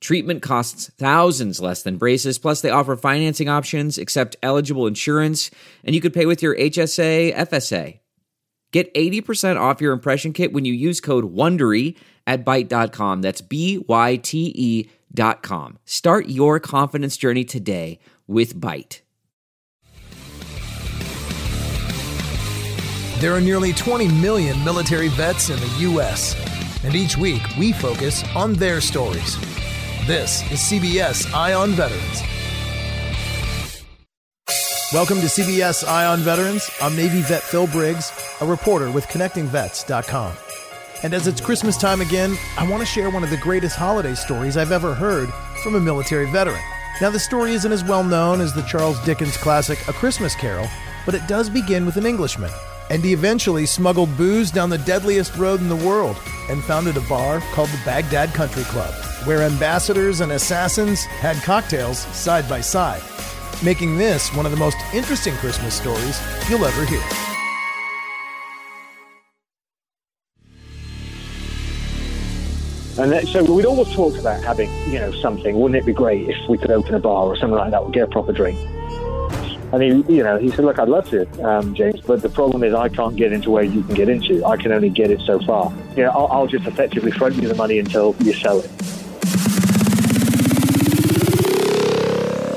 Treatment costs thousands less than braces, plus, they offer financing options, accept eligible insurance, and you could pay with your HSA, FSA. Get 80% off your impression kit when you use code WONDERY at Byte.com. That's B Y T E dot com. Start your confidence journey today with Byte. There are nearly 20 million military vets in the U.S., and each week we focus on their stories. This is CBS Eye on Veterans. Welcome to CBS Eye on Veterans. I'm Navy vet Phil Briggs, a reporter with ConnectingVets.com. And as it's Christmas time again, I want to share one of the greatest holiday stories I've ever heard from a military veteran. Now, the story isn't as well known as the Charles Dickens classic A Christmas Carol, but it does begin with an Englishman. And he eventually smuggled booze down the deadliest road in the world and founded a bar called the Baghdad Country Club where ambassadors and assassins had cocktails side by side, making this one of the most interesting Christmas stories you'll ever hear. And so we'd always talked about having, you know, something. Wouldn't it be great if we could open a bar or something like that, or get a proper drink? And he, you know, he said, "Look, I'd love to, um, James, but the problem is I can't get into where you can get into. I can only get it so far. You know, I'll, I'll just effectively front you the money until you sell it."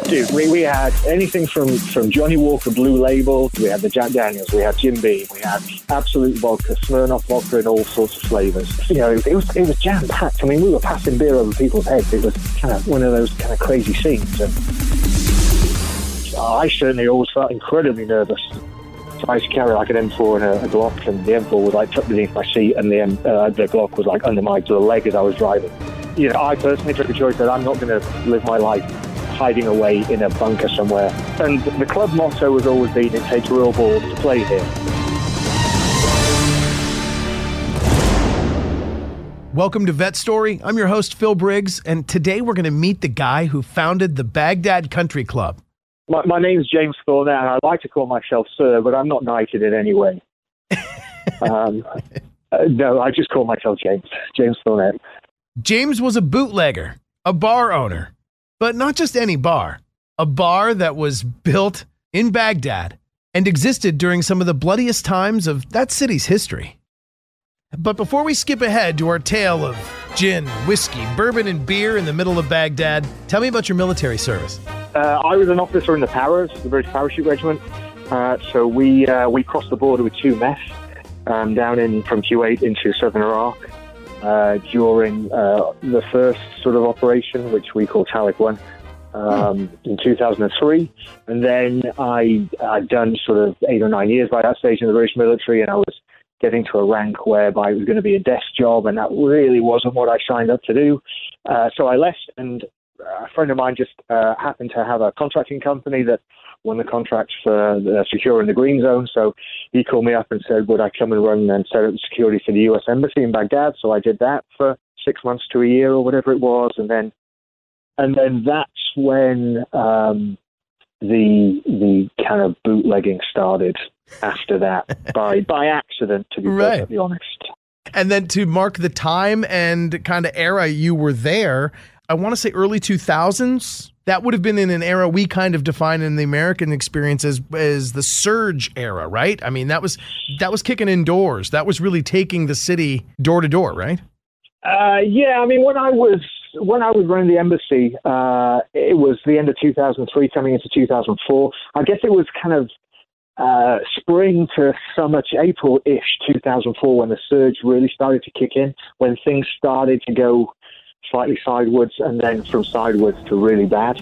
Dude, we, we had anything from, from Johnnie Walker Blue Label, we had the Jack Daniels, we had Jim Beam, we had Absolut Vodka, Smirnoff Vodka in all sorts of flavors. You know, it was it was jam packed. I mean, we were passing beer over people's heads. It was kind of one of those kind of crazy scenes. And I certainly always felt incredibly nervous. So I used to carry like an M4 and a, a Glock, and the M4 was like tucked beneath my seat, and the M, uh, the Glock was like under my sort of leg as I was driving. You know, I personally took a choice that I'm not going to live my life hiding away in a bunker somewhere. And the club motto has always been it takes real balls to play here. Welcome to Vet Story. I'm your host, Phil Briggs, and today we're going to meet the guy who founded the Baghdad Country Club. My, my name's James Thornett, and I like to call myself Sir, but I'm not knighted in any way. um, uh, no, I just call myself James. James Thornett. James was a bootlegger, a bar owner, but not just any bar, a bar that was built in Baghdad and existed during some of the bloodiest times of that city's history. But before we skip ahead to our tale of gin, whiskey, bourbon, and beer in the middle of Baghdad, tell me about your military service. Uh, I was an officer in the Paras, the British Parachute Regiment. Uh, so we uh, we crossed the border with two mess um, down in from Kuwait into southern Iraq uh, during uh, the first sort of operation, which we call Telic One, um, in 2003. And then I had done sort of eight or nine years by that stage in the British military, and I was getting to a rank whereby it was going to be a desk job, and that really wasn't what I signed up to do. Uh, so I left, and a friend of mine just uh, happened to have a contracting company that won the contract for uh, securing the green zone. So he called me up and said, would I come and run and set up security for the U.S. Embassy in Baghdad? So I did that for six months to a year or whatever it was, and then and then that's when um, the the kind of bootlegging started. After that, by by accident, to be right. perfectly honest. And then to mark the time and kind of era you were there, I want to say early 2000s. That would have been in an era we kind of define in the American experience as, as the surge era, right? I mean, that was that was kicking indoors. That was really taking the city door to door, right? Uh, yeah, I mean, when I was when I was running the embassy, uh, it was the end of 2003, coming into 2004. I guess it was kind of uh, spring to summer, April-ish 2004, when the surge really started to kick in, when things started to go slightly sideways, and then from sideways to really bad.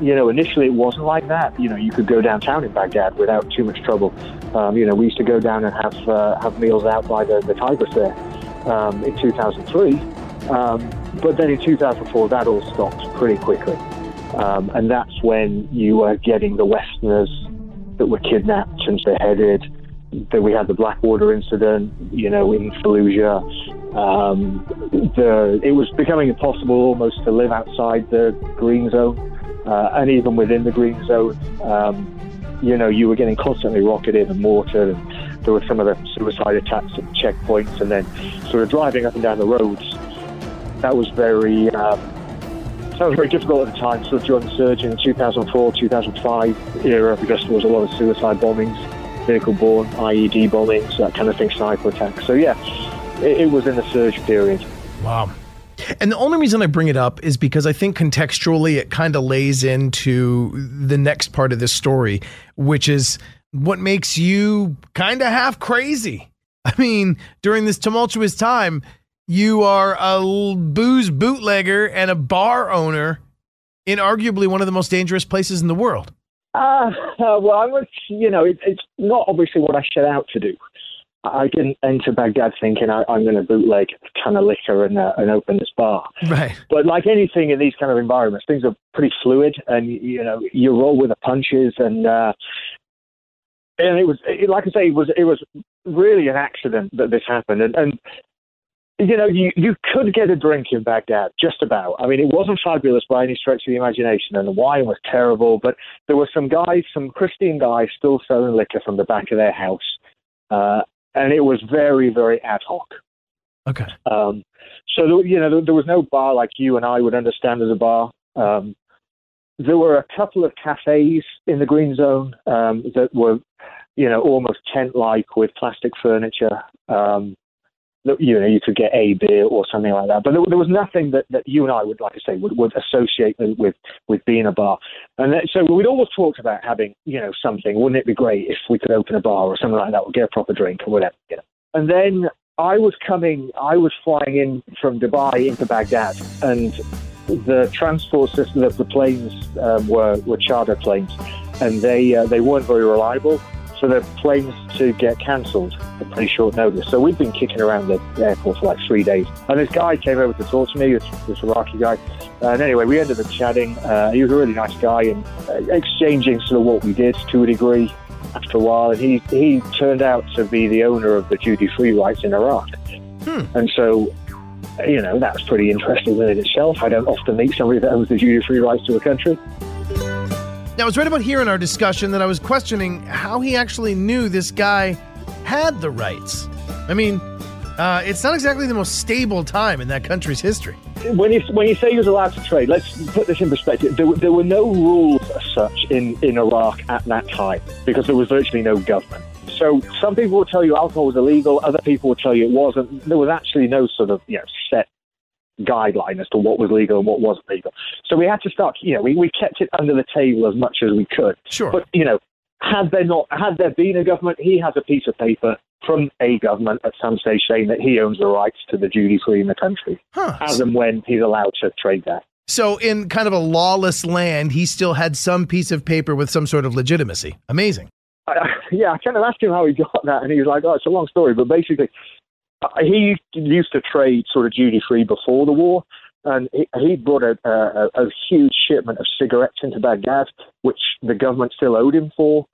You know, initially it wasn't like that. You know, you could go downtown in Baghdad without too much trouble. Um, you know, we used to go down and have uh, have meals out by the, the Tigris there um, in 2003. Um, but then in 2004, that all stopped pretty quickly. Um, and that's when you were getting the Westerners that were kidnapped and beheaded. That we had the Blackwater incident, you know, in Fallujah. Um, the, it was becoming impossible almost to live outside the green zone, uh, and even within the green zone, um, you know, you were getting constantly rocketed and mortared, and there were some of the suicide attacks at checkpoints, and then sort of driving up and down the roads. That was very um, that was very difficult at the time, of during the surge in 2004, 2005 era, because there was a lot of suicide bombings, vehicle-borne IED bombings, that kind of thing, sniper attacks. So yeah, it, it was in the surge period. Wow. And the only reason I bring it up is because I think contextually it kind of lays into the next part of this story, which is what makes you kind of half crazy. I mean, during this tumultuous time, you are a booze bootlegger and a bar owner in arguably one of the most dangerous places in the world. Uh, uh, well, I was, you know, it, it's not obviously what I set out to do. I didn't enter Baghdad thinking I, am going to bootleg a ton of liquor and, uh, and open this bar. Right. But like anything in these kind of environments, things are pretty fluid, and you know you roll with the punches, and uh, and it was it, like I say, it was it was really an accident that this happened, and, and you know, you, you could get a drink in Baghdad, just about. I mean, it wasn't fabulous by any stretch of the imagination, and the wine was terrible, but there were some guys, some Christian guys, still selling liquor from the back of their house. Uh, and it was very, very ad hoc. Okay. Um, so, you know, there was no bar like you and I would understand as a bar. Um, there were a couple of cafes in the green zone um, that were, you know, almost tent-like with plastic furniture. You know, you could get a beer or something like that. But there, there, was nothing that, that you and I would, like I say, would, would associate with with being a bar. And that, so we'd always talked about having, you know, something. Wouldn't it be great if we could open a bar or something like that, or get a proper drink or whatever? You know? And then I was coming, I was flying in from Dubai into Baghdad, and the transport system, the, the planes um, were were charter planes, and they uh, they weren't very reliable. So the planes to get cancelled at pretty short notice. So we've been kicking around the airport for like three days. And this guy came over to talk to me, this, this Iraqi guy. And anyway, we ended up chatting. Uh, he was a really nice guy and uh, exchanging sort of what we did to a degree after a while. And he, he turned out to be the owner of the duty free rights in Iraq. Hmm. And so you know, that's pretty interesting in itself. I don't often meet somebody that owns the duty free rights to a country. Now, it was right about here in our discussion that I was questioning how he actually knew this guy had the rights. I mean, uh, it's not exactly the most stable time in that country's history. When you, when you say he was allowed to trade, let's put this in perspective. There, there were no rules as such in, in Iraq at that time because there was virtually no government. So some people will tell you alcohol was illegal, other people will tell you it wasn't. There was actually no sort of you know set guideline as to what was legal and what wasn't legal. So we had to start, you know, we, we kept it under the table as much as we could. Sure. But, you know, had there not, had there been a government, he has a piece of paper from a government at some stage saying that he owns the rights to the duty free in the country, huh. as and when he's allowed to trade that. So, in kind of a lawless land, he still had some piece of paper with some sort of legitimacy. Amazing. Uh, yeah, I kind of asked him how he got that, and he was like, "Oh, it's a long story, but basically, he used to trade sort of duty free before the war, and he, brought a, a, a, huge shipment of cigarettes into Baghdad, which the government still owed him for.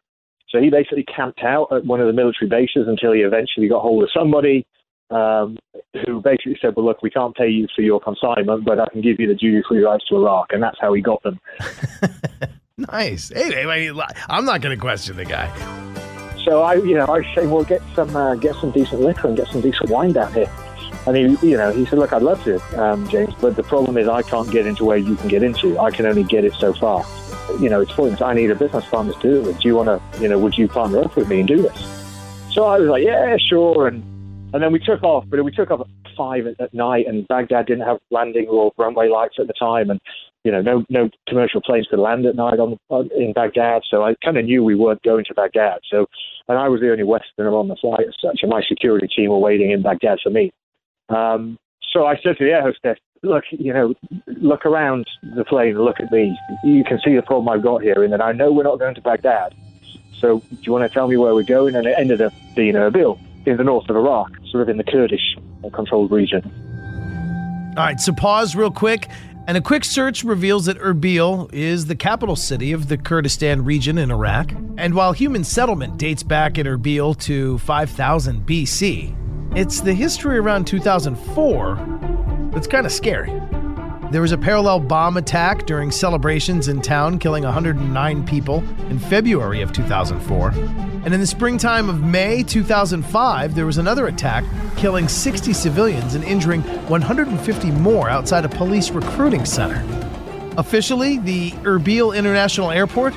So he basically camped out at one of the military bases until he eventually got hold of somebody um, who basically said, "Well, look, we can't pay you for your consignment, but I can give you the duty free rights to Iraq," and that's how he got them. nice. Hey, I'm not going to question the guy. So I, you know, I say, well, get some, uh, get some decent liquor and get some decent wine down here. And he, you know, he said, "Look, I'd love to, um, James, but the problem is I can't get into where you can get into. I can only get it so far. You know, it's pointless. I need a business partner to do it. Do you want to, you know, would you partner up with me and do this?" So I was like, "Yeah, sure." And and then we took off, but we took off at five at, at night, and Baghdad didn't have landing or runway lights at the time, and you know, no no commercial planes could land at night on, on in Baghdad. So I kind of knew we weren't going to Baghdad. So, and I was the only Westerner on the flight as such, and my security team were waiting in Baghdad for me. Um, so I said to the air hostess, look, you know, look around the plane and look at me. You can see the problem I've got here, in that I know we're not going to Baghdad. So do you want to tell me where we're going? And it ended up being Erbil in the north of Iraq, sort of in the Kurdish controlled region. All right, so pause real quick. And a quick search reveals that Erbil is the capital city of the Kurdistan region in Iraq. And while human settlement dates back in Erbil to 5000 BC, it's the history around 2004 that's kind of scary. There was a parallel bomb attack during celebrations in town, killing 109 people in February of 2004. And in the springtime of May 2005, there was another attack, killing 60 civilians and injuring 150 more outside a police recruiting center. Officially, the Erbil International Airport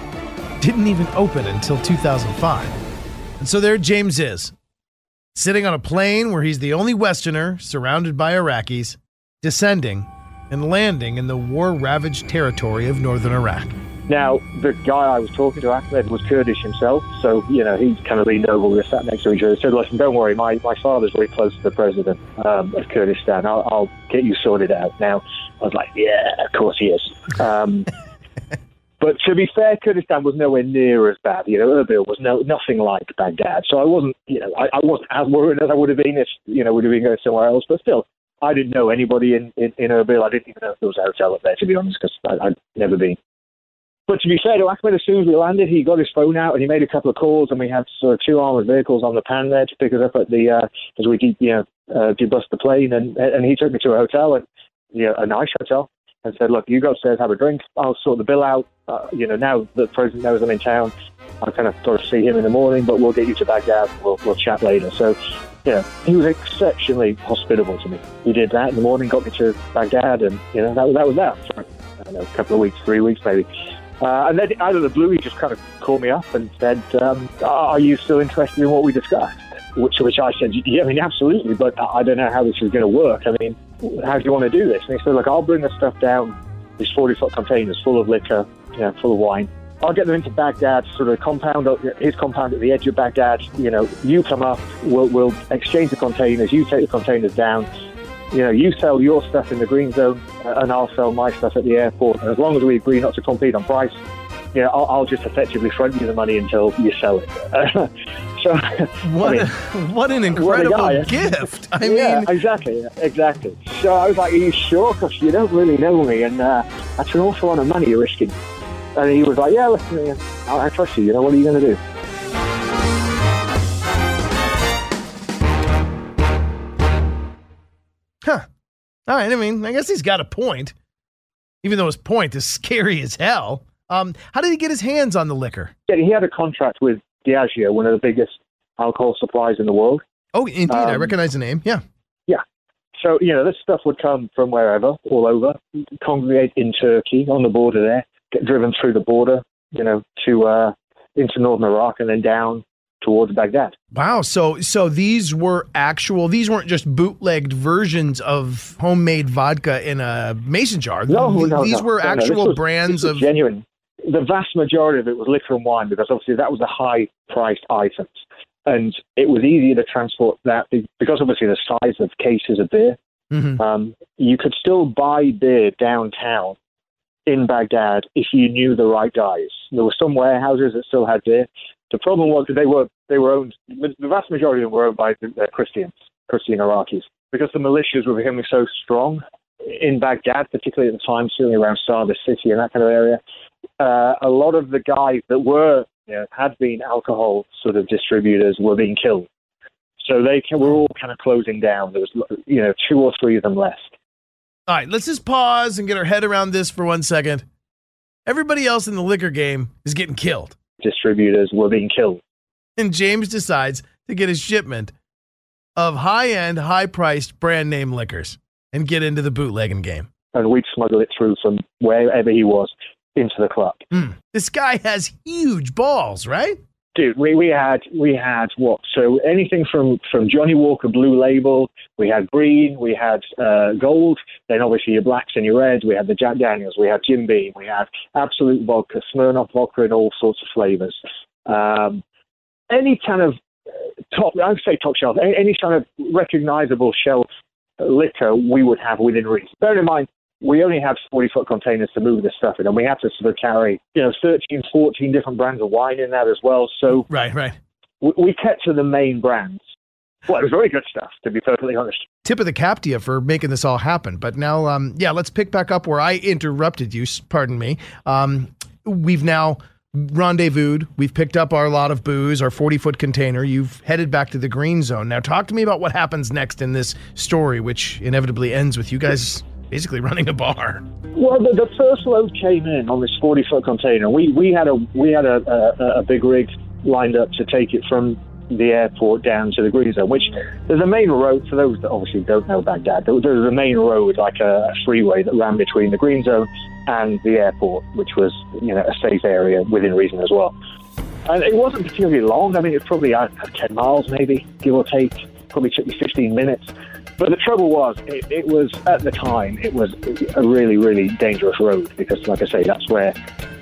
didn't even open until 2005. And so there James is, sitting on a plane where he's the only Westerner surrounded by Iraqis, descending and landing in the war ravaged territory of northern Iraq. Now, the guy I was talking to, Ahmed, was Kurdish himself, so, you know, he kind of leaned over, we were sat next to each other, said, listen, don't worry, my, my father's very close to the president um, of Kurdistan. I'll, I'll get you sorted out. Now, I was like, yeah, of course he is. Um, but to be fair, Kurdistan was nowhere near as bad. You know, Erbil was no nothing like Baghdad. So I wasn't, you know, I, I wasn't as worried as I would have been if, you know, would have been going somewhere else. But still, I didn't know anybody in, in, in Erbil. I didn't even know if there was a hotel up there, to be honest, because I'd never been. But to be fair to Ahmed, as soon as we landed, he got his phone out and he made a couple of calls, and we had sort of two armored vehicles on the pan there to pick us up at the uh, as we de- you know uh, debust the plane, and and he took me to a hotel and you know, a nice hotel, and said, look, you go upstairs, have a drink, I'll sort the bill out. Uh, you know, now the president knows I'm in town, I kind of sort of see him in the morning, but we'll get you to Baghdad. We'll we'll chat later. So yeah, he was exceptionally hospitable to me. He did that in the morning, got me to Baghdad, and you know that, that was that for I don't know, a couple of weeks, three weeks maybe. Uh, and then out of the blue, he just kind of called me up and said, um, "Are you still interested in what we discussed?" Which, which I said, "Yeah, I mean, absolutely, but I don't know how this is going to work. I mean, how do you want to do this?" And he said, "Look, I'll bring the stuff down, these forty-foot containers full of liquor, you know, full of wine." I'll get them into Baghdad, sort of compound, his compound at the edge of Baghdad. You know, you come up, we'll, we'll exchange the containers, you take the containers down. You know, you sell your stuff in the green zone, uh, and I'll sell my stuff at the airport. And as long as we agree not to compete on price, you know, I'll, I'll just effectively front you the money until you sell it. so, what, I mean, a, what an incredible what guy. gift! I yeah, mean, exactly, exactly. So I was like, "Are you sure? Because you don't really know me, and uh, that's an awful lot of money you're risking." And he was like, "Yeah, listen, I, I trust you. You know, what are you going to do?" huh? All right. I mean, I guess he's got a point, even though his point is scary as hell. Um, how did he get his hands on the liquor? Yeah, he had a contract with Diageo, one of the biggest alcohol suppliers in the world. Oh, indeed, I Um, recognize the name. Yeah. Yeah. So, you know, this stuff would come from wherever, all over, congregate in Turkey on the border there, get driven through the border, you know, to uh, into northern Iraq and then down towards Baghdad. Wow. So, so these were actual. These weren't just bootlegged versions of homemade vodka in a mason jar. No, Th- no, these no, were no. Actual was- brands of. genuine. The vast majority of it was liquor and wine because obviously that was the high priced items. And it was easier to transport that because obviously the size of cases of beer. Mhm. Um, you could still buy beer downtown in Baghdad if you knew the right guys. There were some warehouses that still had beer. The problem was that they were they were owned. The vast majority of them were owned by uh, Christians, Christian Iraqis, because the militias were becoming so strong in Baghdad, particularly at the time, certainly around Sadr City and that kind of area. Uh, a lot of the guys that were you know, had been alcohol sort of distributors were being killed. So they were all kind of closing down. There was you know two or three of them left. All right, let's just pause and get our head around this for one second. Everybody else in the liquor game is getting killed, Distributors were being killed. and James decides to get a shipment of high end, high priced brand name liquors and get into the bootlegging game. And we'd smuggle it through from wherever he was into the club. Mm. This guy has huge balls, right? Dude, we, we had we had what? So anything from from Johnnie Walker Blue Label, we had green, we had uh, gold, then obviously your blacks and your reds. We had the Jack Daniels, we had Jim Beam, we had Absolut vodka, Smirnoff vodka in all sorts of flavors. Um, any kind of uh, top, I would say top shelf, any, any kind of recognizable shelf liquor we would have within reach. Bear in mind, we only had 40 foot containers to move this stuff in, and we had to sort of carry, you know, 13, 14 different brands of wine in that as well. So right, right. We, we kept to the main brands. Well, it was very good stuff, to be perfectly honest. Tip of the cap to you for making this all happen. But now, um, yeah, let's pick back up where I interrupted you. Pardon me. Um, we've now rendezvoused. We've picked up our lot of booze, our 40 foot container. You've headed back to the green zone. Now, talk to me about what happens next in this story, which inevitably ends with you guys basically running a bar. Well, the, the first load came in on this 40 foot container. We, we had, a, we had a, a, a big rig lined up to take it from the airport down to the green zone, which there's a main road, for those that obviously don't know Baghdad, there's a main road, like a, freeway that ran between the green zone and the airport, which was, you know, a safe area within reason as well. And it wasn't particularly long. I mean, it's probably, I know, 10 miles maybe, give or take. Probably took me 15 minutes. But the trouble was, it, it, was at the time, it was a really, really dangerous road because, like I say, that's where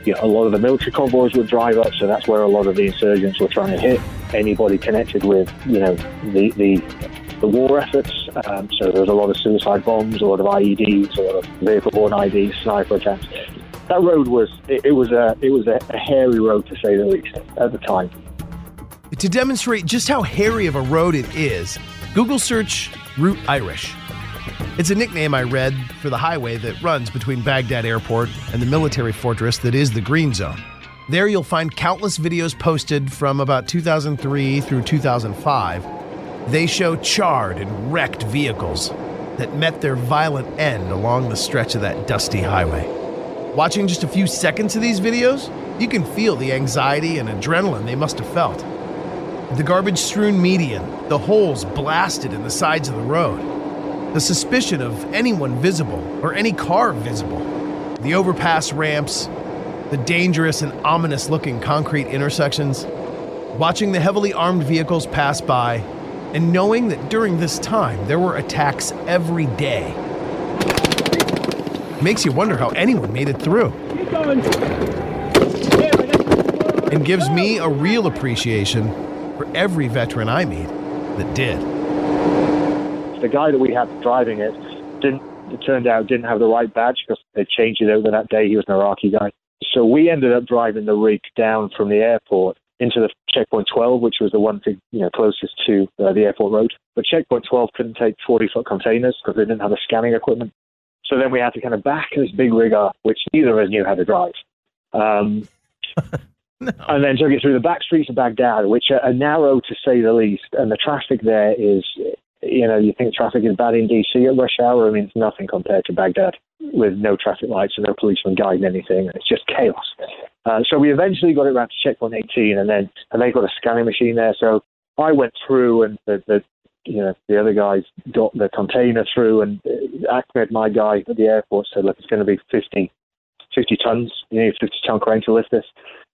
you know, a lot of the military convoys would drive up. So that's where a lot of the insurgents were trying to hit anybody connected with, you know, the the, the war efforts. Um, so there was a lot of suicide bombs, a lot of IEDs, a lot of vehicle-borne IEDs, sniper attacks. That road was it, it was a it was a, a hairy road to say the least at the time. To demonstrate just how hairy of a road it is, Google search Route Irish. It's a nickname I read for the highway that runs between Baghdad Airport and the military fortress that is the Green Zone. There you'll find countless videos posted from about 2003 through 2005. They show charred and wrecked vehicles that met their violent end along the stretch of that dusty highway. Watching just a few seconds of these videos, you can feel the anxiety and adrenaline they must have felt. The garbage strewn median, the holes blasted in the sides of the road, the suspicion of anyone visible or any car visible, the overpass ramps, the dangerous and ominous looking concrete intersections, watching the heavily armed vehicles pass by, and knowing that during this time there were attacks every day. Makes you wonder how anyone made it through. And gives me a real appreciation for every veteran I meet that did. The guy that we had driving it didn't. It turned out didn't have the right badge because they changed it over that day. He was an Iraqi guy, so we ended up driving the rig down from the airport into the checkpoint 12, which was the one thing you know closest to uh, the airport road. But checkpoint 12 couldn't take 40 foot containers because they didn't have the scanning equipment. So then we had to kind of back this big rig up, which neither of us knew how to drive. Um, no. And then took it through the back streets of Baghdad, which are, narrow to say the least. And the traffic there is, you know, you think traffic is bad in DC at rush hour. I mean, it's nothing compared to Baghdad with no traffic lights and no policeman guiding anything. It's just chaos. Uh, so we eventually got it around to checkpoint 18, and then and they got a scanning machine there. So I went through, and the, the you know the other guys got the container through, and Ahmed, my guy at the airport, said, "Look, it's going to be 50 50 tons. You need a 50 ton crane to lift this.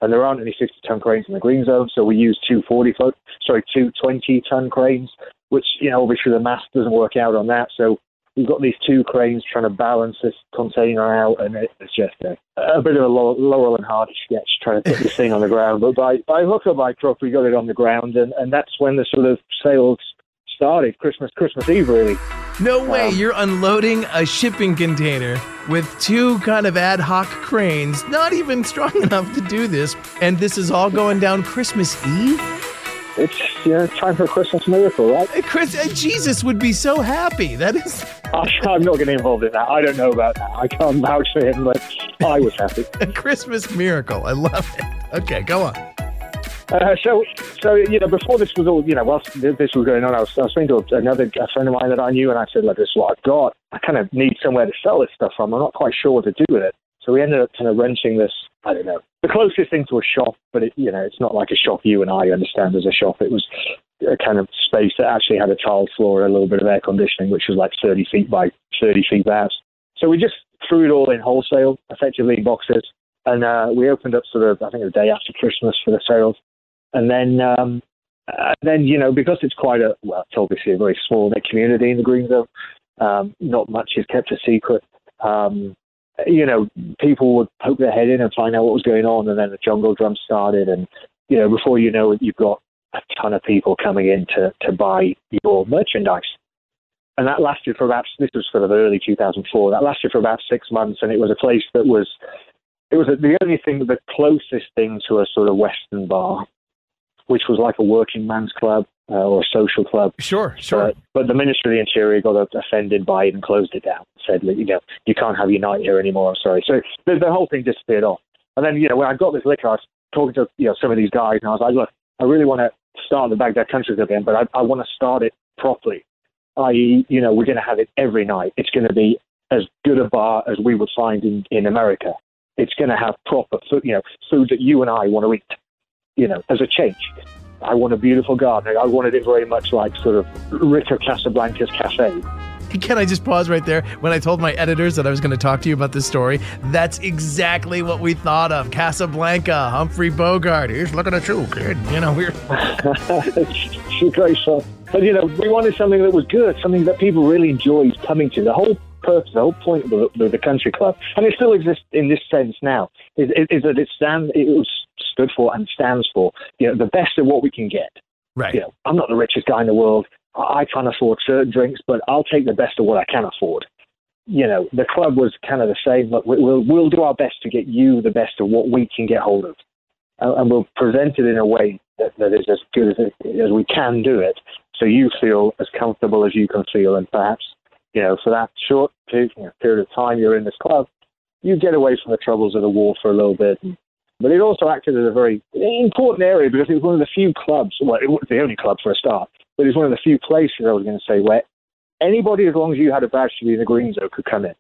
And there aren't any 50 ton cranes in the green zone, so we use two 40 foot, sorry, two 20 ton cranes, which, you know, obviously the mass doesn't work out on that. So we've got these two cranes trying to balance this container out, and it's just a, a bit of a Laurel and Hardy sketch trying to put this thing on the ground. But by, by hook or by crook, we got it on the ground, and, and that's when the sort of sales started. Christmas, Christmas Eve, really. No way, um, you're unloading a shipping container with two kind of ad hoc cranes, not even strong enough to do this, and this is all going down Christmas Eve? It's yeah, time for a Christmas miracle, right? Chris, Jesus would be so happy. That is. I'm not getting involved in that. I don't know about that. I can't vouch for him, but I was happy. a Christmas miracle. I love it. Okay, go on. Uh, so, so you know, before this was all, you know, whilst this was going on, I was, I was speaking to another a friend of mine that I knew, and I said, "Look, this is what I've got. I kind of need somewhere to sell this stuff from. I'm not quite sure what to do with it." So we ended up kind of renting this. I don't know the closest thing to a shop, but it, you know, it's not like a shop you and I understand as a shop. It was a kind of space that actually had a tiled floor and a little bit of air conditioning, which was like 30 feet by 30 feet perhaps. So we just threw it all in wholesale, effectively in boxes. And uh, we opened up sort of, I think, the day after Christmas for the sales. And then, um, uh, then you know, because it's quite a, well, it's obviously a very small knit community in the Green Zone, um, not much is kept a secret. Um, you know, people would poke their head in and find out what was going on, and then the jungle drum started, and you know, before you know it, you've got a ton of people coming in to to buy your merchandise. And that lasted for about this was sort of early 2004. That lasted for about six months, and it was a place that was it was the only thing, the closest thing to a sort of Western bar, which was like a working man's club uh, or a social club. Sure, sure. Uh, but the Ministry of the Interior got offended by it and closed it down. Said, you know, you can't have your night here anymore. I'm sorry. So the, the whole thing disappeared off. And then, you know, when I got this liquor, I was talking to you know some of these guys, and I was like, look, I really want to start the Baghdad Country Club again, but I, I want to start it properly. I.e., you know, we're going to have it every night. It's going to be as good a bar as we would find in, in America. It's going to have proper food, you know, food that you and I want to eat, you know, as a change. I want a beautiful garden. I wanted it very much like sort of Ritter Casablanca's cafe. Can I just pause right there? When I told my editors that I was going to talk to you about this story, that's exactly what we thought of. Casablanca, Humphrey Bogart. Here's looking at you, kid. You know, we're. She's great fun. But, you know, we wanted something that was good, something that people really enjoyed coming to. The whole purpose, the whole point of the, the, country club, and it still exists in this sense now, is, is that it stands, it was stood for and stands for, you know, the best of what we can get. Right. You know, I'm not the richest guy in the world. I can't afford certain drinks, but I'll take the best of what I can afford. You know, the club was kind of the same. Look, we'll we'll do our best to get you the best of what we can get hold of, and we'll present it in a way that, that is as good as, as we can do it, so you feel as comfortable as you can feel, and perhaps you know for that short period, you know, period of time you're in this club, you get away from the troubles of the war for a little bit. But it also acted as a very important area because it was one of the few clubs, well, it was the only club for a start, but it was one of the few places I was going to say where anybody, as long as you had a badge to be in the green zone, could come in.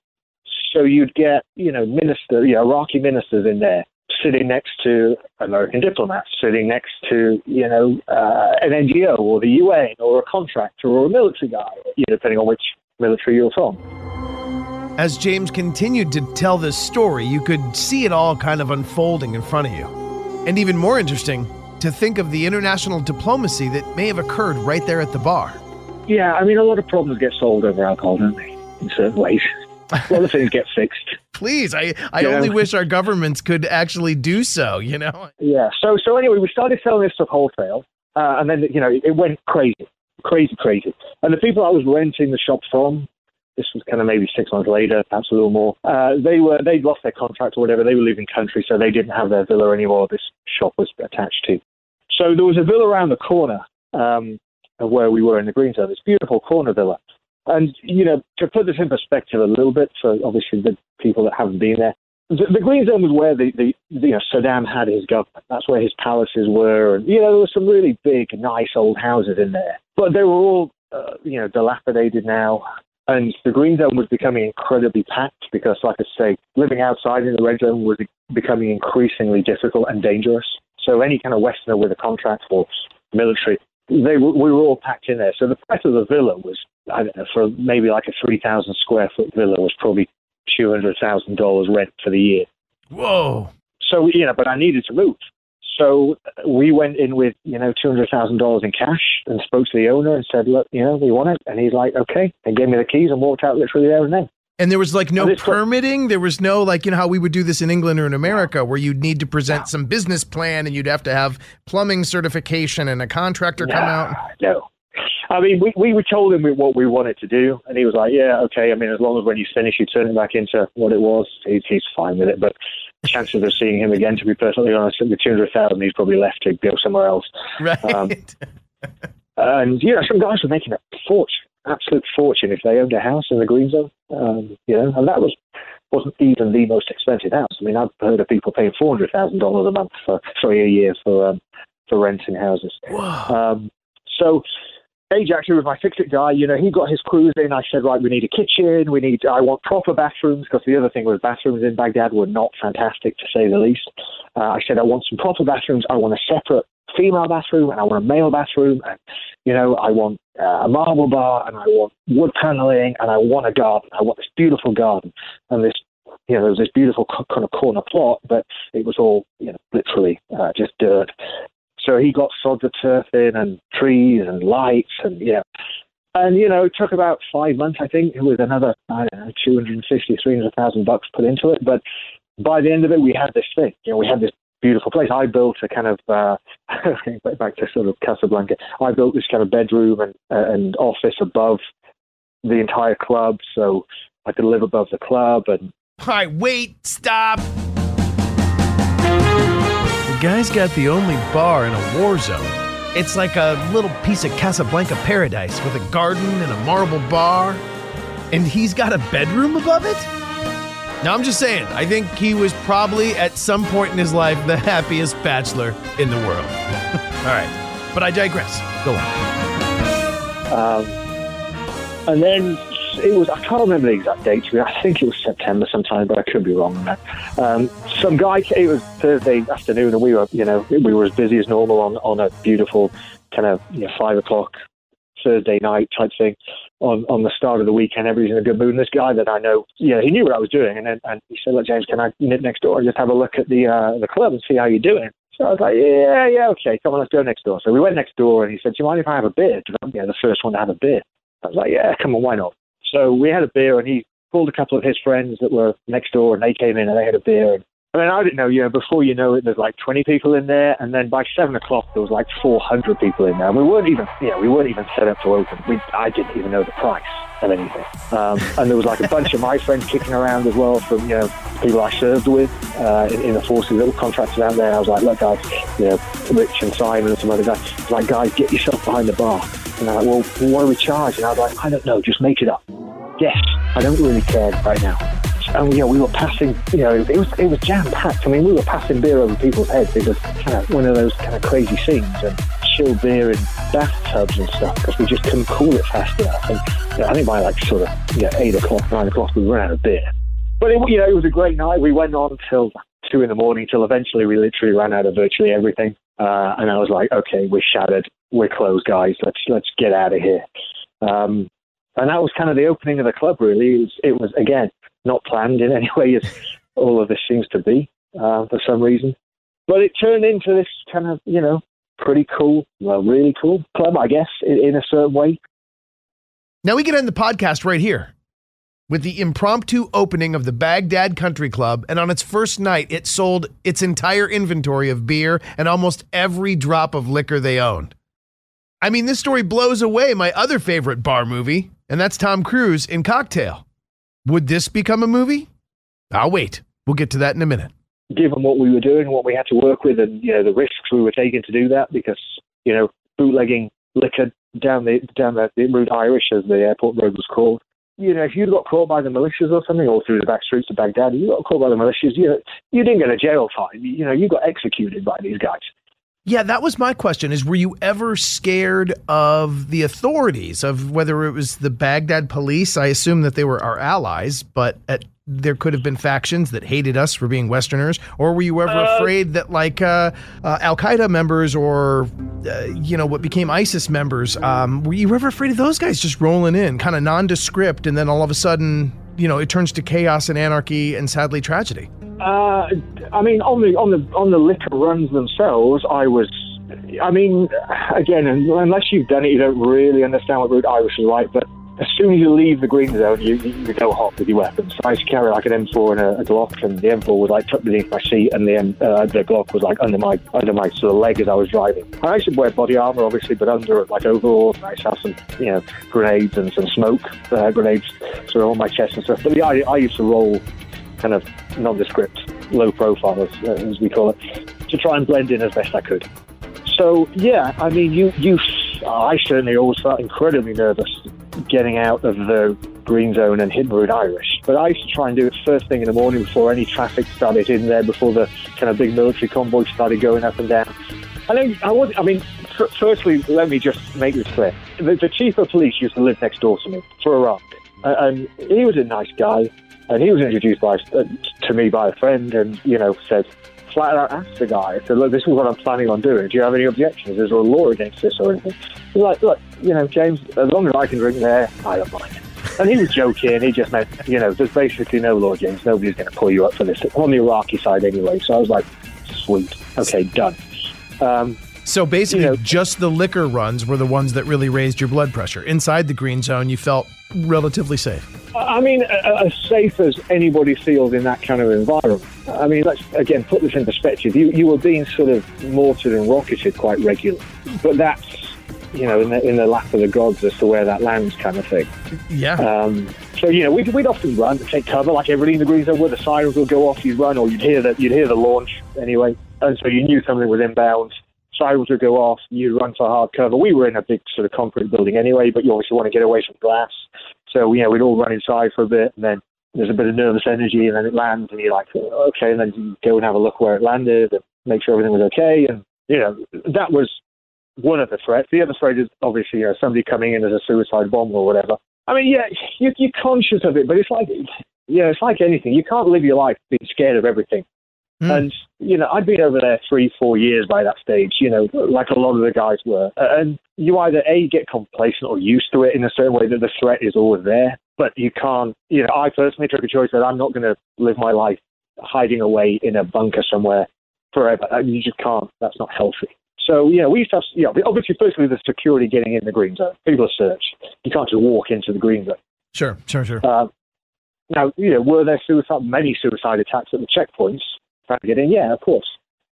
So you'd get, you know, minister, you know, Iraqi ministers in there sitting next to American diplomats, sitting next to, you know, uh, an NGO or the UN or a contractor or a military guy, you know, depending on which military you're from. As James continued to tell this story, you could see it all kind of unfolding in front of you. And even more interesting, to think of the international diplomacy that may have occurred right there at the bar. Yeah, I mean, a lot of problems get solved over alcohol, don't they? In certain ways. A lot of things get fixed. Please, I, I only wish our governments could actually do so, you know? Yeah. So so anyway, we started selling this stuff wholesale, uh, and then you know it went crazy, crazy, crazy. And the people I was renting the shop from, this was kind of maybe six months later, perhaps a little more. Uh, they were they'd lost their contract or whatever. They were leaving country, so they didn't have their villa anymore. This shop was attached to. So there was a villa around the corner um, of where we were in the Green Zone. This beautiful corner villa. And you know, to put this in perspective a little bit for obviously the people that haven't been there, the, the Green Zone was where the, the you know Saddam had his government. That's where his palaces were, and you know there were some really big, nice old houses in there, but they were all uh, you know dilapidated now. And the Green Zone was becoming incredibly packed because, like I say, living outside in the Red Zone was becoming increasingly difficult and dangerous. So any kind of Westerner with a contract for military, they we were all packed in there. So the price of the villa was, I don't know, for maybe like a 3,000 square foot villa was probably $200,000 rent for the year. Whoa. So, you know, but I needed to move. So we went in with, you know, $200,000 in cash and spoke to the owner and said, look, you know, we want it. And he's like, okay. And gave me the keys and walked out literally there and then. And there was like no permitting. There was no like you know how we would do this in England or in America, where you'd need to present some business plan and you'd have to have plumbing certification and a contractor come out. No. I mean, we, we were told him what we wanted to do, and he was like, yeah, okay. I mean, as long as when you finish, you turn it back into what it was, he's, he's fine with it. But chances of seeing him again, to be perfectly honest, with 200000 he's probably left to go somewhere else. Right. Um, And, you know, some guys were making a fortune, absolute fortune, if they owned a house in the Green Zone. Um, you know, and that was, wasn't even the most expensive house. I mean, I've heard of people paying $400,000 a month for, sorry, a year for, um, for renting houses. Um, so Age actually was my fix-it guy. You know, he got his crews in. I said, right, we need a kitchen. We need. I want proper bathrooms because the other thing was bathrooms in Baghdad were not fantastic to say the least. Uh, I said, I want some proper bathrooms. I want a separate female bathroom and I want a male bathroom and you know I want uh, a marble bar and I want wood paneling and I want a garden. I want this beautiful garden and this you know there was this beautiful kind of corner plot, but it was all you know literally uh, just dirt. So he got sod the turf in and trees and lights and yeah. And, you know, it took about five months, I think, with another, I don't know, 250, 300,000 bucks put into it. But by the end of it, we had this thing. You know, we had this beautiful place. I built a kind of, uh, back to sort of Casablanca, I built this kind of bedroom and, uh, and office above the entire club. So I could live above the club and. All right, wait, stop. Guy's got the only bar in a war zone. It's like a little piece of Casablanca paradise with a garden and a marble bar. And he's got a bedroom above it? Now, I'm just saying, I think he was probably at some point in his life the happiest bachelor in the world. All right, but I digress. Go on. Um, and then it was, I can't remember the exact date, I think it was September sometime, but I could be wrong on that. Um, some guy, it was Thursday afternoon, and we were, you know, we were as busy as normal on, on a beautiful kind of you know, five o'clock Thursday night type thing on, on the start of the weekend. Everybody's in a good mood. And this guy that I know, yeah, he knew what I was doing. And then and he said, look, James, can I nip next door and just have a look at the uh, the club and see how you're doing? So I was like, yeah, yeah, okay, come on, let's go next door. So we went next door, and he said, do you mind if I have a beer? Because I'm yeah, the first one to have a beer. I was like, yeah, come on, why not? So we had a beer, and he called a couple of his friends that were next door, and they came in and they had a beer. And I mean, I didn't know, you know, before you know it, there's like 20 people in there, and then by seven o'clock there was like 400 people in there. And we weren't even, you know, we weren't even set up to open. We, I didn't even know the price of anything. Um, and there was like a bunch of my friends kicking around as well from, you know, people I served with uh, in, in, the forces that were contracted out there. I was like, look, guys, you know, Rich and Simon and some other guys, like, guys, get yourself behind the bar. And they're like, well, what do we charge? And I was like, I don't know, just make it up. Yes, I don't really care right now and you know, we were passing, you know, it was it was jam packed. I mean, we were passing beer over people's heads. It was kind of one of those kind of crazy scenes, and chilled beer in bathtubs and stuff because we just couldn't cool it fast enough. And you know, I think by like sort of you know, eight o'clock, nine o'clock, we ran out of beer. But it, you know, it was a great night. We went on till two in the morning, till eventually we literally ran out of virtually everything. Uh, and I was like, okay, we're shattered, we're closed, guys. Let's let's get out of here. Um, and that was kind of the opening of the club. Really, it was, it was again not planned in any way, as all of this seems to be uh, for some reason. But it turned into this kind of, you know, pretty cool, well, really cool club, I guess, in, in a certain way. Now we get end the podcast right here with the impromptu opening of the Baghdad Country Club. And on its first night, it sold its entire inventory of beer and almost every drop of liquor they owned. I mean, this story blows away my other favorite bar movie, and that's Tom Cruise in Cocktail. Would this become a movie? I'll wait. We'll get to that in a minute. Given what we were doing, what we had to work with, and you know the risks we were taking to do that, because you know bootlegging liquor down the down the, the route Irish, as the airport road was called. You know, if you got caught by the militias or something, or through the back streets of Baghdad, you got caught by the militias. You know, you didn't get a jail time. You know, you got executed by these guys. Yeah, that was my question is were you ever scared of the authorities of whether it was the Baghdad police? I assume that they were our allies, but at, there could have been factions that hated us for being Westerners, or were you ever uh, afraid that like uh, uh, Al Qaeda members or uh, you know what became ISIS members? Um, were you ever afraid of those guys just rolling in, kind of nondescript, and then all of a sudden, you know, it turns to chaos and anarchy and sadly tragedy? Uh, I mean, on the on the on the liquor runs themselves, I was. I mean, again, unless you've done it, you don't really understand what route Irish is like. But as soon as you leave the green zone, you, you go hot with your weapons. I used to carry like an M4 and a, a Glock, and the M4 was like tucked beneath my seat, and the M, uh, the Glock was like under my under my sort of leg as I was driving. I used to wear body armor, obviously, but under it like overalls. I used to have some, you know, grenades and some smoke uh, grenades sort of on my chest and stuff. But yeah, I, I used to roll kind of nondescript, low profile, as, uh, as we call it, to try and blend in as best I could. So yeah, I mean, you you, I certainly always felt incredibly nervous getting out of the green zone and hitting Route Irish. But I used to try and do it first thing in the morning before any traffic started in there, before the kind of big military convoy started going up and down. I think I was. I mean, firstly, let me just make this clear: the, the chief of police used to live next door to me for a ride, uh, and he was a nice guy And he was introduced by uh, to me by a friend, and you know said flat out asked the guy, said, look, this is what I'm planning on doing. Do you have any objections? Is there a law against this or anything? He's like, look, you know, James, as long as I can drink there, I don't mind. And he was joking. He just meant, you know, there's basically no law, James. Nobody's going to pull you up for this on the Iraqi side anyway. So I was like, sweet, okay, done. Um, so basically, you know, just the liquor runs were the ones that really raised your blood pressure. Inside the green zone, you felt relatively safe. I mean, as safe as anybody feels in that kind of environment. I mean, let's again put this in perspective. You you were being sort of mortared and rocketed quite regularly, but that's you know in the in the lap of the gods as to where that lands, kind of thing. Yeah. Um, so you know, we'd, we'd often run to take cover, like everybody in the green zone, where the sirens would go off. You'd run, or you'd hear that you'd hear the launch anyway, and so you knew something was inbound sirens would go off, you'd run for hard cover. We were in a big sort of concrete building anyway, but you obviously want to get away from glass. So, you know, we'd all run inside for a bit, and then there's a bit of nervous energy, and then it lands, and you're like, okay, and then you go and have a look where it landed and make sure everything was okay. And, you know, that was one of the threats. The other threat is obviously, you know, somebody coming in as a suicide bomb or whatever. I mean, yeah, you, you're conscious of it, but it's like, yeah, it's like anything. You can't live your life being scared of everything. Mm. And, you know, I'd been over there three, four years by that stage, you know, like a lot of the guys were. And you either, A, get complacent or used to it in a certain way that the threat is always there, but you can't, you know, I personally took a choice that I'm not going to live my life hiding away in a bunker somewhere forever. You just can't. That's not healthy. So, you know, we used to have, you know, obviously, firstly, the security getting in the green zone. People are searched. You can't just walk into the green zone. Sure, sure, sure. Uh, now, you know, were there suicide, many suicide attacks at the checkpoints? Trying to get in. Yeah, of course.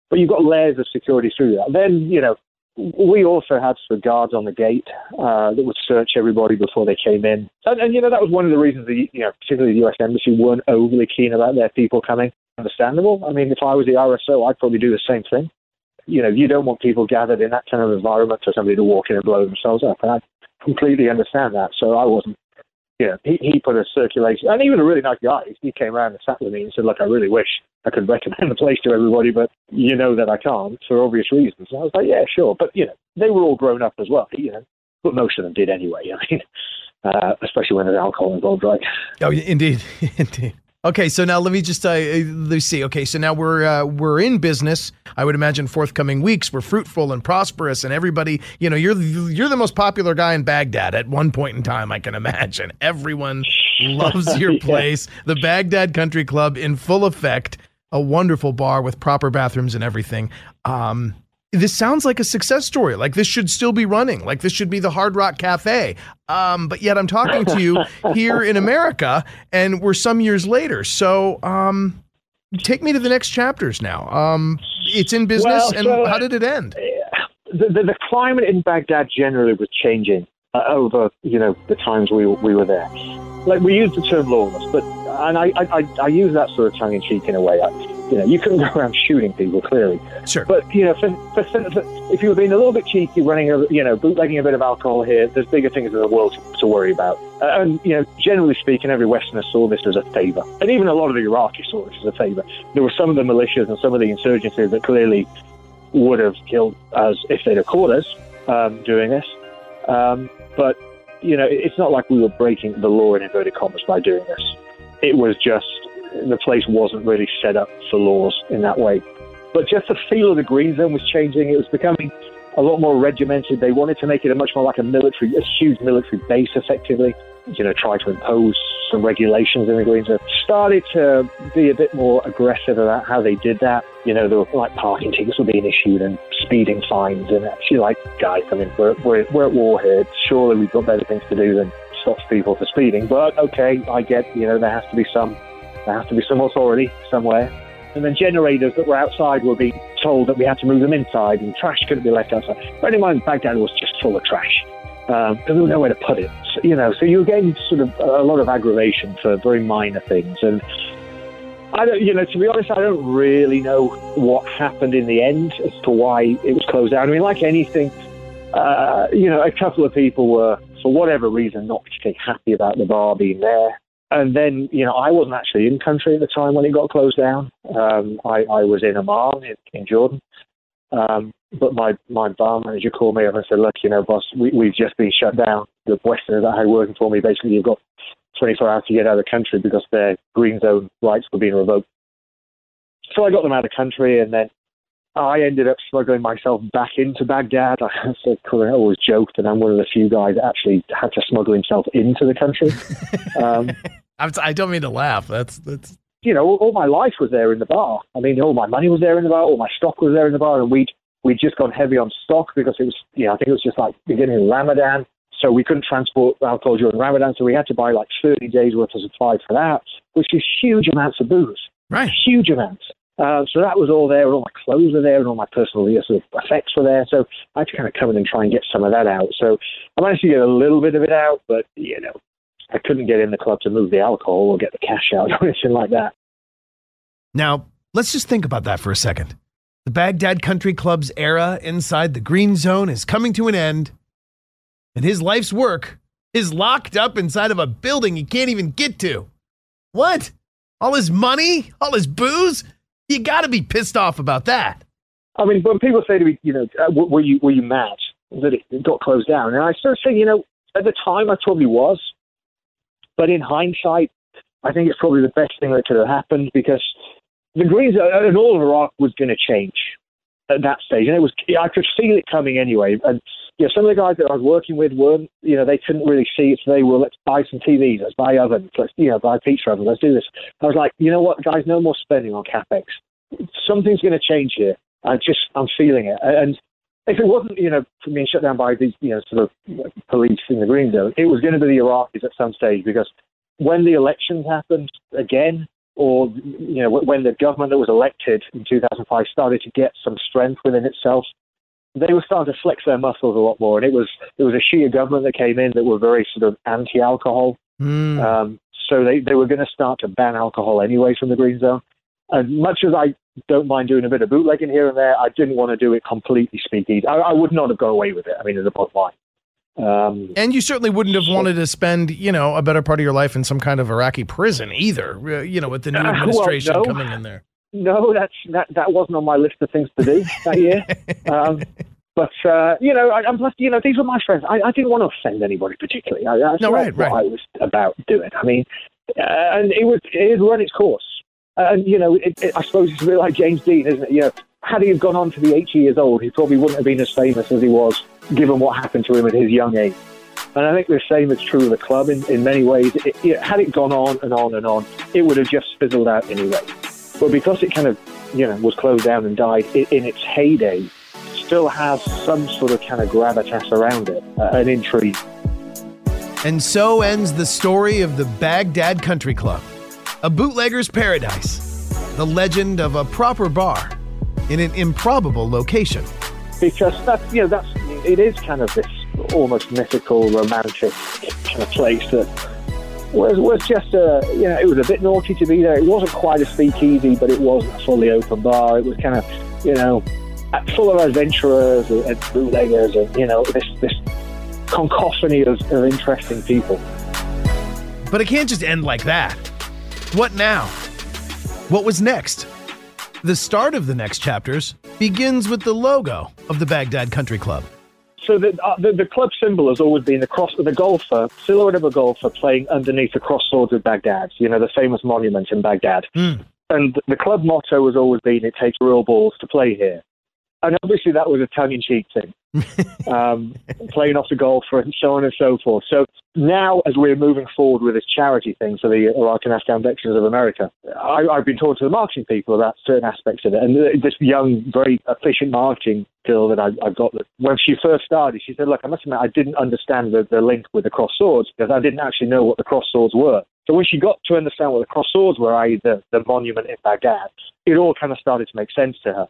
But you've got layers of security through that. Then, you know, we also had sort guards on the gate uh, that would search everybody before they came in. And, and, you know, that was one of the reasons the, you know, particularly the US Embassy weren't overly keen about their people coming. Understandable. I mean, if I was the RSO, I'd probably do the same thing. You know, you don't want people gathered in that kind of environment for somebody to walk in and blow themselves up. And I completely understand that. So I wasn't know, he, he put a circulation, and even a really nice guy, he came around and sat with me and said, look, I really wish I could recommend the place to everybody, but you know that I can't for obvious reasons. And I was like, yeah, sure. But, you know, they were all grown up as well, you know, but most of them did anyway. I mean, uh, especially when there's alcohol involved, right? Oh, indeed. indeed. Okay, so now let me just uh, let's see. Okay, so now we're uh, we're in business. I would imagine forthcoming weeks we're fruitful and prosperous, and everybody, you know, you're you're the most popular guy in Baghdad at one point in time. I can imagine everyone loves your place. yeah. The Baghdad Country Club in full effect, a wonderful bar with proper bathrooms and everything. Um, this sounds like a success story. Like this should still be running. Like this should be the Hard Rock Cafe. Um, but yet I'm talking to you here in America, and we're some years later. So um, take me to the next chapters now. Um, it's in business, well, and so, how did it end? The, the, the, climate in Baghdad generally was changing uh, over you know the times we we were there. Like we use the term lawless, but and I I, I use that sort of tongue in cheek in a way. I, you know, you couldn't go around shooting people clearly. Sure. But you know, for, for, for, if you were being a little bit cheeky, running a you know, bootlegging a bit of alcohol here, there's bigger things in the world to, to worry about. Uh, and you know, generally speaking, every Westerner saw this as a favour, and even a lot of the Iraqis saw this as a favour. There were some of the militias and some of the insurgencies that clearly would have killed us if they'd have caught us um, doing this. Um, but you know, it's not like we were breaking the law in inverted commas by doing this. It was just the place wasn't really set up for laws in that way. But just the feel of the green zone was changing. It was becoming a lot more regimented. They wanted to make it a much more like a military, a huge military base, effectively. You know, try to impose some regulations in the green zone. Started to be a bit more aggressive about how they did that. You know, there were like parking tickets were being issued and speeding fines, and actually, like, guys, I mean, we're, we're, we're at war here. Surely we've got better things to do than stop people for speeding. But okay, I get, you know, there has to be some there has to be some authority somewhere. And then generators that were outside were being told that we had to move them inside and trash couldn't be left outside. Bearing in mind, Baghdad was just full of trash because um, there was nowhere to put it. So, you know, so you were getting sort of a lot of aggravation for very minor things. And I don't, you know, to be honest, I don't really know what happened in the end as to why it was closed down. I mean, like anything, uh, you know, a couple of people were, for whatever reason, not particularly happy about the bar being there. And then, you know, I wasn't actually in country at the time when it got closed down. Um, I, I, was in Amman in, in Jordan. Um, but my, my bar manager called me up and said, look, you know, boss, we, we've just been shut down. the Westerners that had working for me, basically, you've got 24 hours to get out of the country because their green zone rights were being revoked. So I got them out of country, and then I ended up smuggling myself back into Baghdad. I, I always joked that I'm one of the few guys that actually had to smuggle himself into the country. Um, I don't mean to laugh. That's that's. You know, all, all, my life was there in the bar. I mean, all my money was there in the bar. All my stock was there in the bar, and we'd we'd just gone heavy on stock because it was, you know, I think it was just like beginning of Ramadan, so we couldn't transport alcohol during Ramadan, so we had to buy like 30 days worth of supply for that, which is huge amounts of booze. Right. Huge amounts. Uh, so that was all there, and all my clothes were there, and all my personal sort of effects were there. So I had to kind of come in and try and get some of that out. So I managed to get a little bit of it out, but you know, I couldn't get in the club to move the alcohol or get the cash out or anything like that. Now let's just think about that for a second. The Baghdad Country Club's era inside the Green Zone is coming to an end, and his life's work is locked up inside of a building he can't even get to. What? All his money? All his booze? You got to be pissed off about that. I mean, when people say to me, you know, uh, were you were you mad that it got closed down? And I start saying, you know, at the time I probably was, but in hindsight, I think it's probably the best thing that could have happened because the Greens uh, and all of Iraq was going to change at that stage, and it was I could feel it coming anyway. And you know, some of the guys that I was working with weren't, you know, they couldn't really see it, so they were let's buy some TVs, let's buy ovens, let's you know buy pizza ovens, let's do this. I was like, you know what, guys, no more spending on capex. Something's going to change here. I just I'm feeling it, and if it wasn't, you know, being shut down by these, you know, sort of police in the green zone, it was going to be the Iraqis at some stage because when the elections happened again, or you know when the government that was elected in 2005 started to get some strength within itself, they were starting to flex their muscles a lot more. And it was it was a Shia government that came in that were very sort of anti-alcohol. Mm. Um, so they, they were going to start to ban alcohol anyway from the green zone. As much as I don't mind doing a bit of bootlegging here and there, I didn't want to do it completely speakeasy. I, I would not have gone away with it. I mean, at the bottom line. Um, and you certainly wouldn't have wanted to spend, you know, a better part of your life in some kind of Iraqi prison either. Uh, you know, with the new administration well, no, coming in there. No, that's that. That wasn't on my list of things to do that year. Um, but uh, you know, I, am plus, you know, these were my friends. I, I, didn't want to offend anybody particularly. I, that's no, right, right. I was about doing. I mean, uh, and it was it had run its course. And you know, it, it, I suppose it's a bit like James Dean, isn't it? You know, had he gone on to be 80 years old, he probably wouldn't have been as famous as he was given what happened to him at his young age. And I think the same is true of the club in, in many ways. It, it, had it gone on and on and on, it would have just fizzled out anyway. But because it kind of, you know, was closed down and died it, in its heyday, still has some sort of kind of gravitas around it, uh, an intrigue. And so ends the story of the Baghdad Country Club, a bootlegger's paradise, the legend of a proper bar in an improbable location. Because that's, you know, that's it is kind of this almost mythical, romantic kind of place that was was just a you know it was a bit naughty to be there. It wasn't quite a speakeasy, but it wasn't a fully open bar. It was kind of you know full of adventurers and bootleggers and you know this this of, of interesting people. But it can't just end like that. What now? What was next? The start of the next chapters begins with the logo of the Baghdad Country Club. So the, uh, the, the club symbol has always been the cross, the golfer, silhouette of a golfer playing underneath the cross swords of Baghdad. You know the famous monument in Baghdad. Mm. And the club motto has always been, "It takes real balls to play here." And obviously, that was a tongue-in-cheek thing, um, playing off the golfer and so on and so forth. So now, as we're moving forward with this charity thing for the Iraq and Afghan Veterans of America, I, have been talking to the marketing people about certain aspects of it. And this young, very efficient marketing girl that I, I got, when she first started, she said, "Look, I must admit, I didn't understand the, the link with the cross swords because I didn't actually know what the cross swords were." So when she got to understand what the cross swords were, i.e., the, the monument in Baghdad, it all kind of started to make sense to her.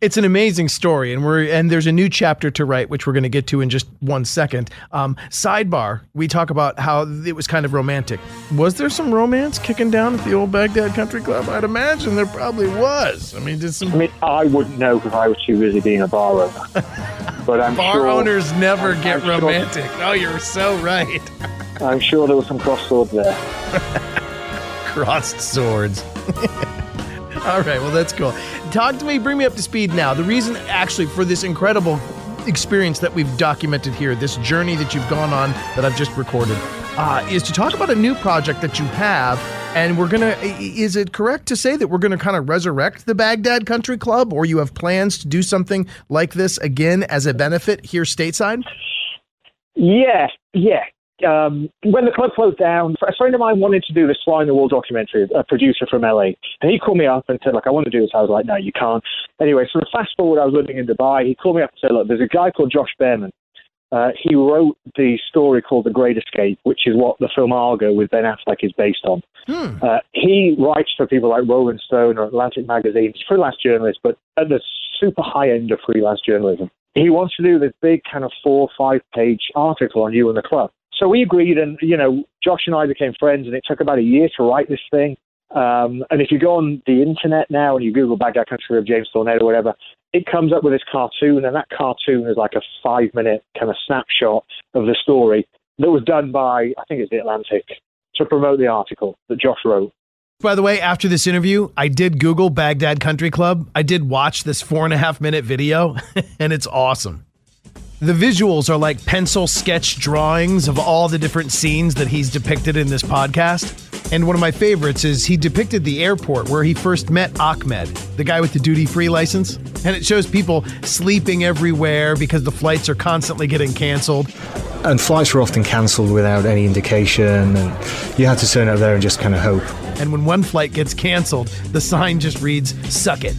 It's an amazing story, and we're and there's a new chapter to write, which we're going to get to in just one second. Um, sidebar: We talk about how it was kind of romantic. Was there some romance kicking down at the old Baghdad Country Club? I'd imagine there probably was. I mean, did some? I mean, I wouldn't know because I was too busy being a bar owner. But I'm bar sure, owners never I'm, get I'm romantic. Sure, oh, you're so right. I'm sure there was some cross swords there. Crossed swords. All right, well, that's cool. Talk to me, bring me up to speed now. The reason, actually, for this incredible experience that we've documented here, this journey that you've gone on that I've just recorded, uh, is to talk about a new project that you have. And we're going to, is it correct to say that we're going to kind of resurrect the Baghdad Country Club, or you have plans to do something like this again as a benefit here stateside? Yeah, yeah um, when the club closed down, a friend of mine wanted to do this fly in the wall documentary, a producer from LA, and he called me up and said, "Like, I want to do this." I was like, "No, you can't." Anyway, so fast forward, I was living in Dubai. He called me up and said, "Look, there's a guy called Josh Bearman. Uh, he wrote the story called The Great Escape, which is what the film Argo with Ben Affleck is based on. Hmm. Uh, he writes for people like Rolling Stone or Atlantic Magazine. He's a freelance journalist, but at the super high end of freelance journalism. He wants to do this big kind of four or five page article on you and the club. So we agreed, and you know, Josh and I became friends, and it took about a year to write this thing. Um, and if you go on the internet now and you Google Baghdad Country Club of James Thornett or whatever, it comes up with this cartoon, and that cartoon is like a five minute kind of snapshot of the story that was done by, I think it's The Atlantic, to promote the article that Josh wrote. By the way, after this interview, I did Google Baghdad Country Club. I did watch this four and a half minute video, and it's awesome. The visuals are like pencil sketch drawings of all the different scenes that he's depicted in this podcast. And one of my favorites is he depicted the airport where he first met Ahmed, the guy with the duty free license. And it shows people sleeping everywhere because the flights are constantly getting canceled. And flights were often cancelled without any indication. And you had to turn up there and just kind of hope. And when one flight gets canceled, the sign just reads, Suck it.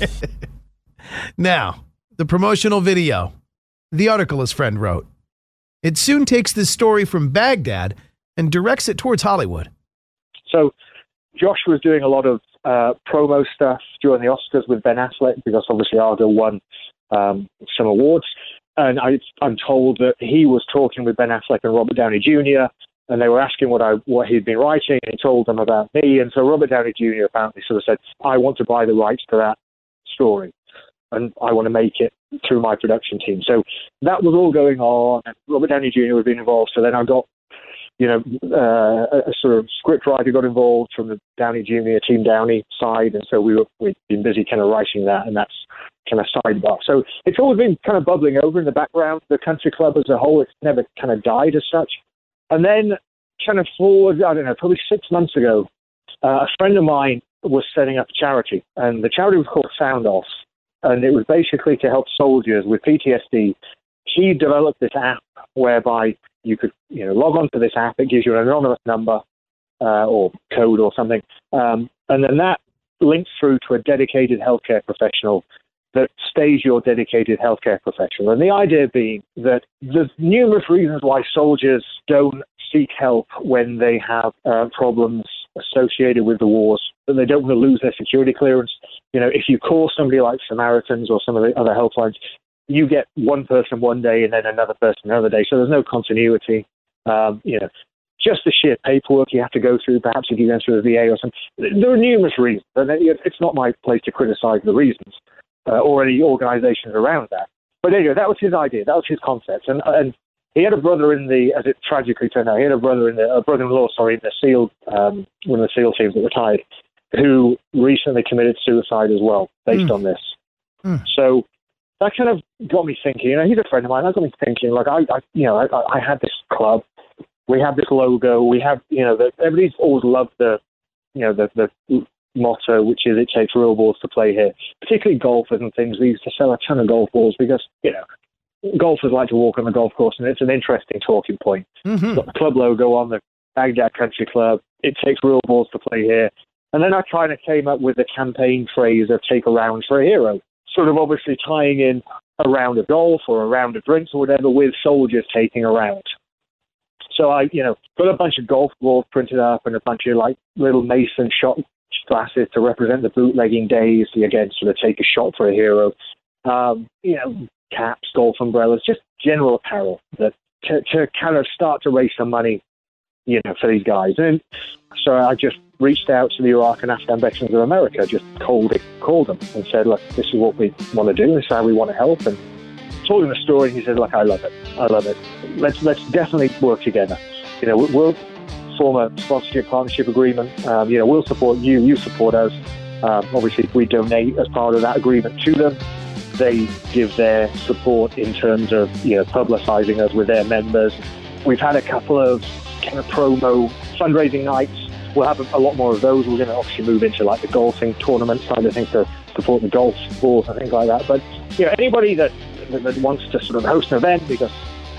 now, the promotional video the article his friend wrote. It soon takes this story from Baghdad and directs it towards Hollywood. So, Josh was doing a lot of uh, promo stuff during the Oscars with Ben Affleck because obviously Argo won um, some awards. And I, am told that he was talking with Ben Affleck and Robert Downey Jr. and they were asking what I what he'd been writing, and he told them about me. And so Robert Downey Jr. apparently sort of said, "I want to buy the rights to that story." And I want to make it through my production team. So that was all going on. Robert Downey Jr. was being involved. So then I got, you know, uh, a sort of script writer got involved from the Downey Jr. Team Downey side, and so we were we've been busy kind of writing that, and that's kind of sidebar. So it's always been kind of bubbling over in the background. The country club as a whole, it's never kind of died as such. And then kind of forward, I don't know, probably six months ago, uh, a friend of mine was setting up a charity, and the charity was called Sound Off and it was basically to help soldiers with PTSD. He developed this app whereby you could, you know, log on to this app. It gives you an anonymous number uh, or code or something, um, and then that links through to a dedicated healthcare professional that stays your dedicated healthcare professional. And the idea being that there's numerous reasons why soldiers don't seek help when they have uh, problems associated with the wars, that they don't want to lose their security clearance. You know, if you call somebody like Samaritans or some of the other helplines, you get one person one day and then another person another day. So there's no continuity. Um, you know, just the sheer paperwork you have to go through, perhaps if you go through the VA or something. There are numerous reasons, and it's not my place to criticize the reasons uh, or any organizations around that. But anyway, that was his idea. That was his concept. And, and he had a brother in the, as it tragically turned out, he had a brother in the, a brother-in-law, sorry, in the SEAL, um, one of the SEAL teams that retired, who recently committed suicide as well, based mm. on this. Mm. So that kind of got me thinking. You know, he's a friend of mine. That got me thinking. Like I, I you know, I, I had this club. We have this logo. We have, you know, the, everybody's always loved the, you know, the the motto, which is it takes real balls to play here. Particularly golfers and things. We used to sell a ton of golf balls because, you know, golfers like to walk on the golf course, and it's an interesting talking point. Mm-hmm. Got the club logo on the Baghdad Country Club. It takes real balls to play here. And then I kind of came up with the campaign phrase of take a round for a hero, sort of obviously tying in a round of golf or a round of drinks or whatever with soldiers taking a round. So I, you know, got a bunch of golf balls printed up and a bunch of like little mason shot glasses to represent the bootlegging days. Again, sort of take a shot for a hero. Um, you know, caps, golf umbrellas, just general apparel that to, to kind of start to raise some money, you know, for these guys. And so I just reached out to the Iraq and Afghan veterans of America, just called it, called them and said, look, this is what we want to do. This is how we want to help. And told him the story. And he said, look, I love it. I love it. Let's let's definitely work together. You know, we'll form a sponsorship partnership agreement. Um, you know, we'll support you. You support us. Um, obviously, if we donate as part of that agreement to them, they give their support in terms of you know publicising us with their members. We've had a couple of kind of promo fundraising nights. We'll have a, lot more of those. We're going to obviously move into like the golfing tournament side of things to support the golf sports and things like that. But you know, anybody that, that wants to sort of host an event because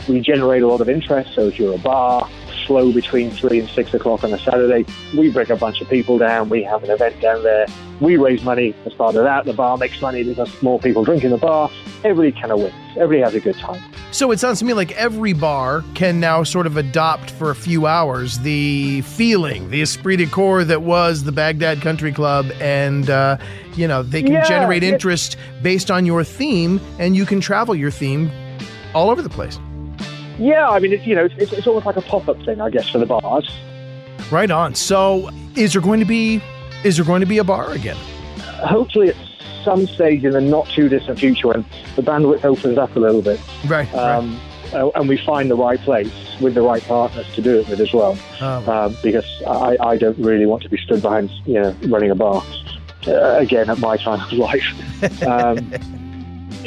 we generate a lot of interest. So if you're a bar, slow between three and six o'clock on a Saturday. We bring a bunch of people down. We have an event down there. We raise money as part of that. The bar makes money because more people drink in the bar. Everybody kind of wins. Everybody has a good time. So it sounds to me like every bar can now sort of adopt for a few hours the feeling, the esprit de corps that was the Baghdad Country Club, and uh, you know they can yeah, generate interest based on your theme, and you can travel your theme all over the place. Yeah, I mean, it's you know, it's, it's almost like a pop up thing, I guess, for the bars. Right on. So, is there going to be is there going to be a bar again? Hopefully, at some stage in the not too distant future, when the bandwidth opens up a little bit, right? Um, right. Uh, and we find the right place with the right partners to do it with as well. Oh. Um, because I, I don't really want to be stood behind, you know, running a bar uh, again at my time of life. Um,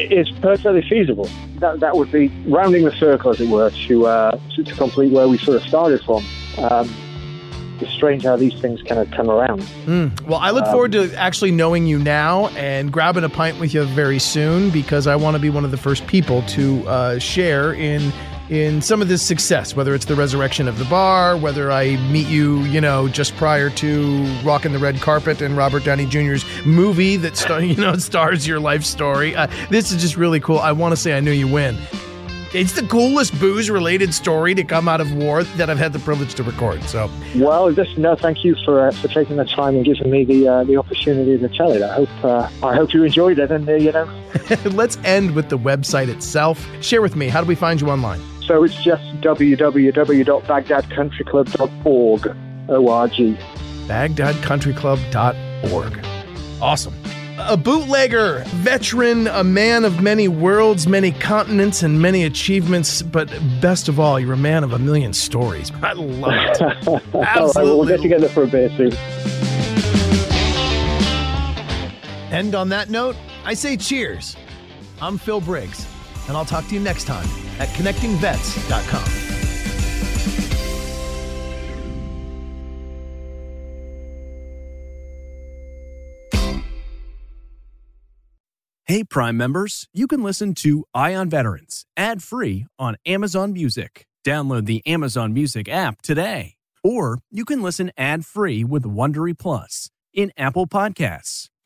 it's perfectly feasible. That, that would be rounding the circle, as it were, to, uh, to, to, complete where we sort of started from. Um, it's strange how these things kind of come around. Mm. Well, I look um, forward to actually knowing you now and grabbing a pint with you very soon because I want to be one of the first people to uh, share in in some of this success, whether it's the resurrection of the bar, whether I meet you, you know, just prior to rocking the red carpet and Robert Downey Jr.'s movie that star, you know stars your life story. Uh, this is just really cool. I want to say I knew you win. It's the coolest booze related story to come out of war that I've had the privilege to record. So, well, just no, thank you for uh, for taking the time and giving me the uh, the opportunity to tell it. I hope uh, I hope you enjoyed it, and uh, you know. Let's end with the website itself. Share with me. How do we find you online? So it's just www.baghdadcountryclub.org. O-R-G. BaghdadCountryClub.org. Awesome. A bootlegger, veteran, a man of many worlds, many continents, and many achievements, but best of all, you're a man of a million stories. I love it. Absolutely. all right, we'll get together for a beer soon. And on that note, I say cheers. I'm Phil Briggs and I'll talk to you next time at connectingvets.com. Hey, Prime members, you can listen to Eye on Veterans ad free on Amazon Music. Download the Amazon Music app today. Or you can listen ad free with Wondery Plus in Apple Podcasts.